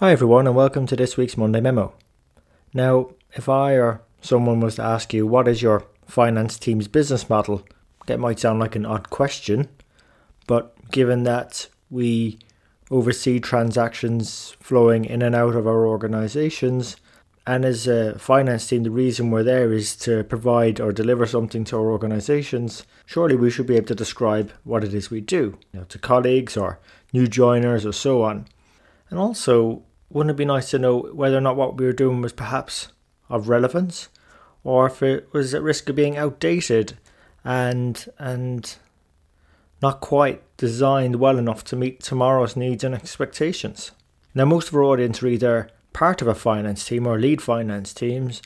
Hi, everyone, and welcome to this week's Monday Memo. Now, if I or someone was to ask you what is your finance team's business model, that might sound like an odd question, but given that we oversee transactions flowing in and out of our organizations, and as a finance team, the reason we're there is to provide or deliver something to our organizations. Surely we should be able to describe what it is we do you know, to colleagues or new joiners or so on. And also, wouldn't it be nice to know whether or not what we were doing was perhaps of relevance, or if it was at risk of being outdated and and not quite designed well enough to meet tomorrow's needs and expectations. Now, most of our audience are either part of a finance team or lead finance teams,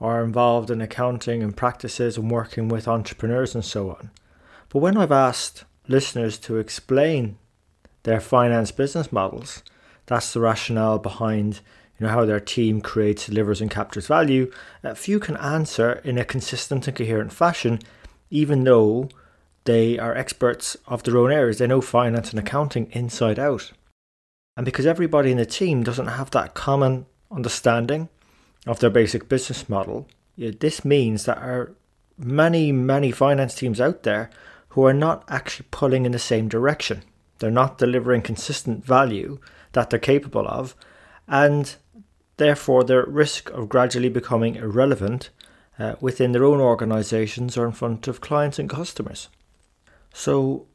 or involved in accounting and practices and working with entrepreneurs and so on. But when I've asked listeners to explain their finance business models, that's the rationale behind you know how their team creates, delivers, and captures value. Uh, few can answer in a consistent and coherent fashion, even though they are experts of their own areas. They know finance and accounting inside out. And because everybody in the team doesn't have that common understanding of their basic business model, this means that are many, many finance teams out there who are not actually pulling in the same direction. They're not delivering consistent value that they're capable of, and therefore they're at risk of gradually becoming irrelevant uh, within their own organizations or in front of clients and customers. So,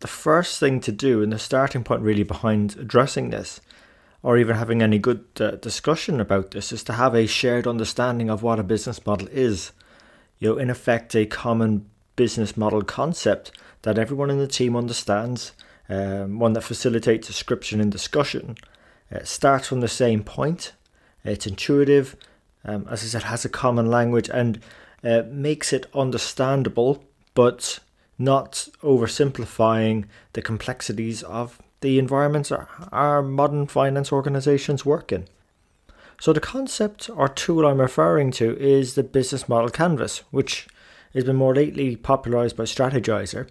the first thing to do, and the starting point really behind addressing this, or even having any good uh, discussion about this, is to have a shared understanding of what a business model is. You know, in effect, a common business model concept that everyone in the team understands um, one that facilitates description and discussion. It starts from the same point. It's intuitive, um, as I said, has a common language and uh, makes it understandable, but not oversimplifying the complexities of the environments our, modern finance organizations work in. So, the concept or tool I'm referring to is the business model canvas, which has been more lately popularized by Strategyzer.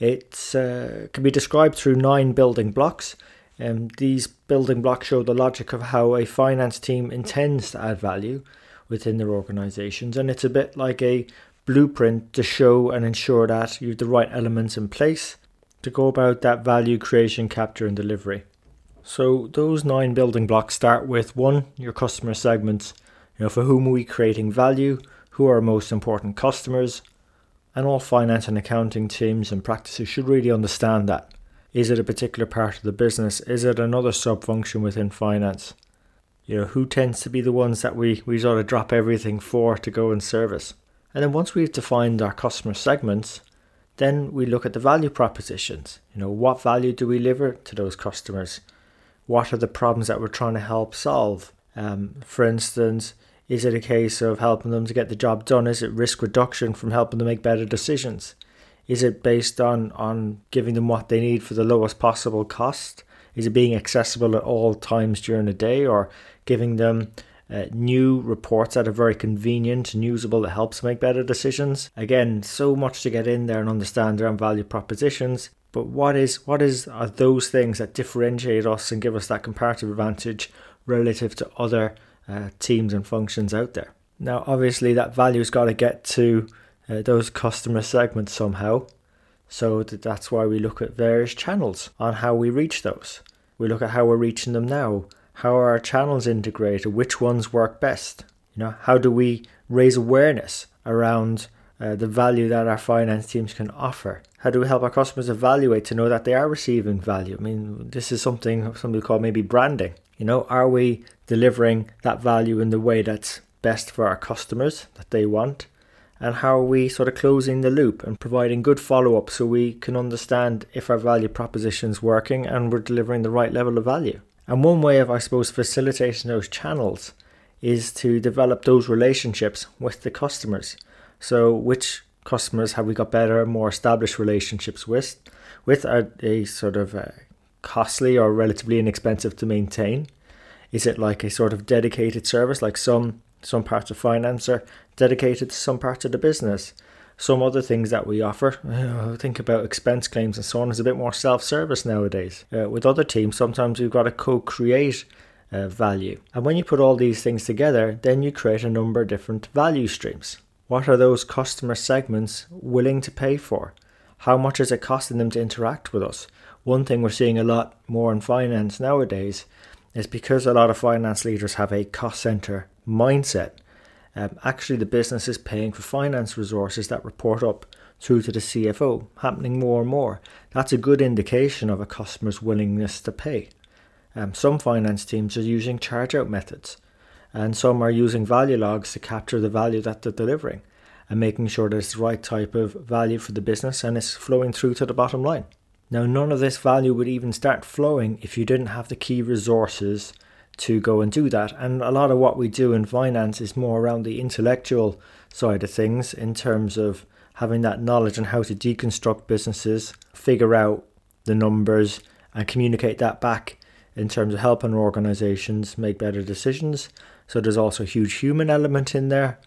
It uh, can be described through nine building blocks. Um, these building blocks show the logic of how a finance team intends to add value within their organizations, and it's a bit like a blueprint to show and ensure that you have the right elements in place to go about that value creation, capture, and delivery. So those nine building blocks start with one, your customer segments. You know, for whom are we creating value? Who are our most important customers? And all finance and accounting teams and practices should really understand that. Is it a particular part of the business? Is it another sub function within finance? You know, who tends to be the ones that we, we sort of drop everything for to go and service? And then once we've defined our customer segments, then we look at the value propositions. You know, what value do we deliver to those customers? What are the problems that we're trying to help solve? Um, for instance, is it a case of helping them to get the job done? Is it risk reduction from helping them make better decisions? Is it based on, on giving them what they need for the lowest possible cost? Is it being accessible at all times during the day or giving them uh, new reports that are very convenient and usable that helps make better decisions? Again, so much to get in there and understand their own value propositions. But what is what is are those things that differentiate us and give us that comparative advantage relative to other uh, teams and functions out there. Now, obviously, that value's got to get to uh, those customer segments somehow. So that's why we look at various channels on how we reach those. We look at how we're reaching them now. How are our channels integrated? Which ones work best? You know, how do we raise awareness around uh, the value that our finance teams can offer? How do we help our customers evaluate to know that they are receiving value? I mean, this is something some people call maybe branding. You know, are we delivering that value in the way that's best for our customers that they want? And how are we sort of closing the loop and providing good follow up so we can understand if our value proposition is working and we're delivering the right level of value? And one way of, I suppose, facilitating those channels is to develop those relationships with the customers. So, which customers have we got better, more established relationships with? With a, sort of costly or relatively inexpensive to maintain? Is it like a sort of dedicated service, like some some parts of finance are dedicated to some parts of the business? Some other things that we offer, uh, think about expense claims and so on, is a bit more self-service nowadays. Uh, with other teams, sometimes we've got to co-create uh, value. And when you put all these things together, then you create a number of different value streams. What are those customer segments willing to pay for? How much is it costing them to interact with us? One thing we're seeing a lot more in finance nowadays is because a lot of finance leaders have a cost center mindset. Um, actually, the business is paying for finance resources that report up through to the CFO, happening more and more. That's a good indication of a customer's willingness to pay. Um, some finance teams are using charge out methods and some are using value logs to capture the value that they're delivering and making sure that it's the right type of value for the business and it's flowing through to the bottom line. Now, none of this value would even start flowing if you didn't have the key resources to go and do that. And a lot of what we do in finance is more around the intellectual side of things in terms of having that knowledge on how to deconstruct businesses, figure out the numbers, and communicate that back in terms of helping organizations make better decisions so there's also a huge human element in there.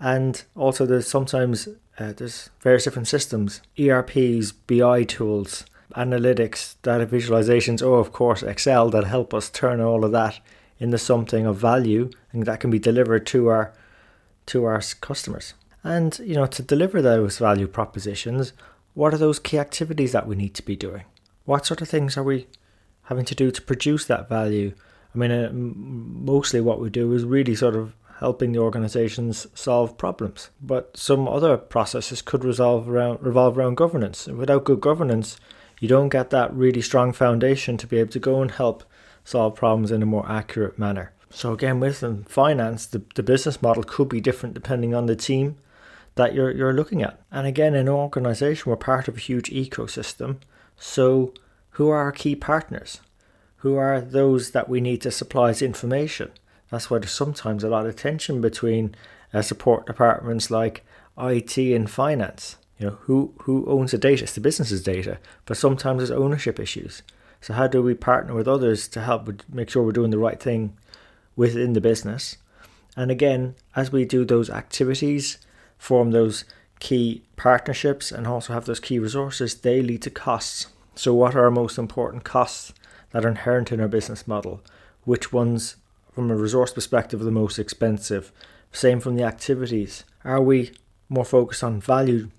And also there's sometimes uh, there's various different systems, ERPs, BI tools, analytics, data visualizations, or of course Excel that help us turn all of that into something of value and that can be delivered to our to our customers. And you know, to deliver those value propositions, what are those key activities that we need to be doing? What sort of things are we having to do to produce that value? I mean, uh, mostly what we do is really sort of helping the organizations solve problems. But some other processes could resolve around revolve around governance. Without good governance, you don't get that really strong foundation to be able to go and help solve problems in a more accurate manner. So again, within finance, the, the business model could be different depending on the team that you're you're looking at. And again, in an organization, we're part of a huge ecosystem. So who are our key partners? who are those that we need to supply as information. That's why there's sometimes a lot of tension between uh, support departments like IT and finance. You know, who who owns the data? It's the business's data, but sometimes there's ownership issues. So how do we partner with others to help make sure we're doing the right thing within the business? And again, as we do those activities, form those key partnerships, and also have those key resources, they lead to costs. So, what are our most important costs that are inherent in our business model, which ones, from a resource perspective, are the most expensive. Same from the activities. Are we more focused on value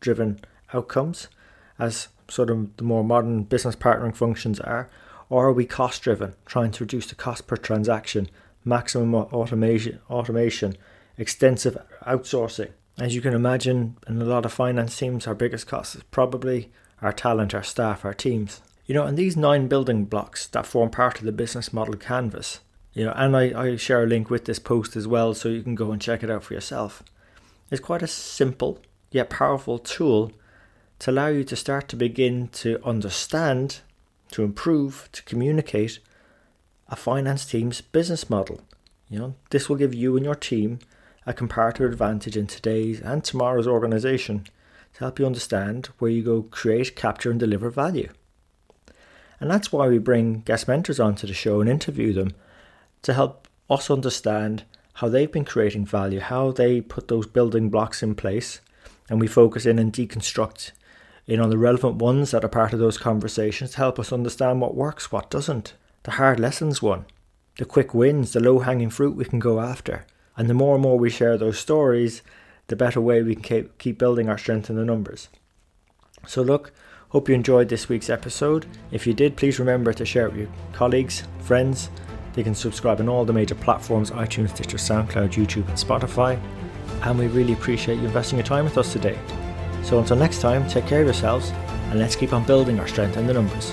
driven outcomes, as sort of the more modern business partnering functions are, or are we cost driven, trying to reduce the cost per transaction, maximum automation, automation, extensive outsourcing? As you can imagine, in a lot of finance teams, our biggest cost is probably our talent, our staff, our teams. You know, and these nine building blocks that form part of the business model canvas, you know, and I, I share a link with this post as well so you can go and check it out for yourself. It's quite a simple yet powerful tool to allow you to start to begin to understand, to improve, to communicate a finance team's business model. You know, this will give you and your team a comparative advantage in today's and tomorrow's organization to help you understand where you go create, capture, and deliver value. And that's why we bring guest mentors onto the show and interview them to help us understand how they've been creating value, how they put those building blocks in place, and we focus in and deconstruct in on the relevant ones that are part of those conversations to help us understand what works, what doesn't. The hard lessons won, the quick wins, the low hanging fruit we can go after. And the more and more we share those stories, the better way we can keep building our strength in the numbers. So, look, Hope you enjoyed this week's episode. If you did, please remember to share it with your colleagues, friends. They can subscribe on all the major platforms iTunes, Stitcher, SoundCloud, YouTube, and Spotify. And we really appreciate you investing your time with us today. So until next time, take care of yourselves and let's keep on building our strength in the numbers.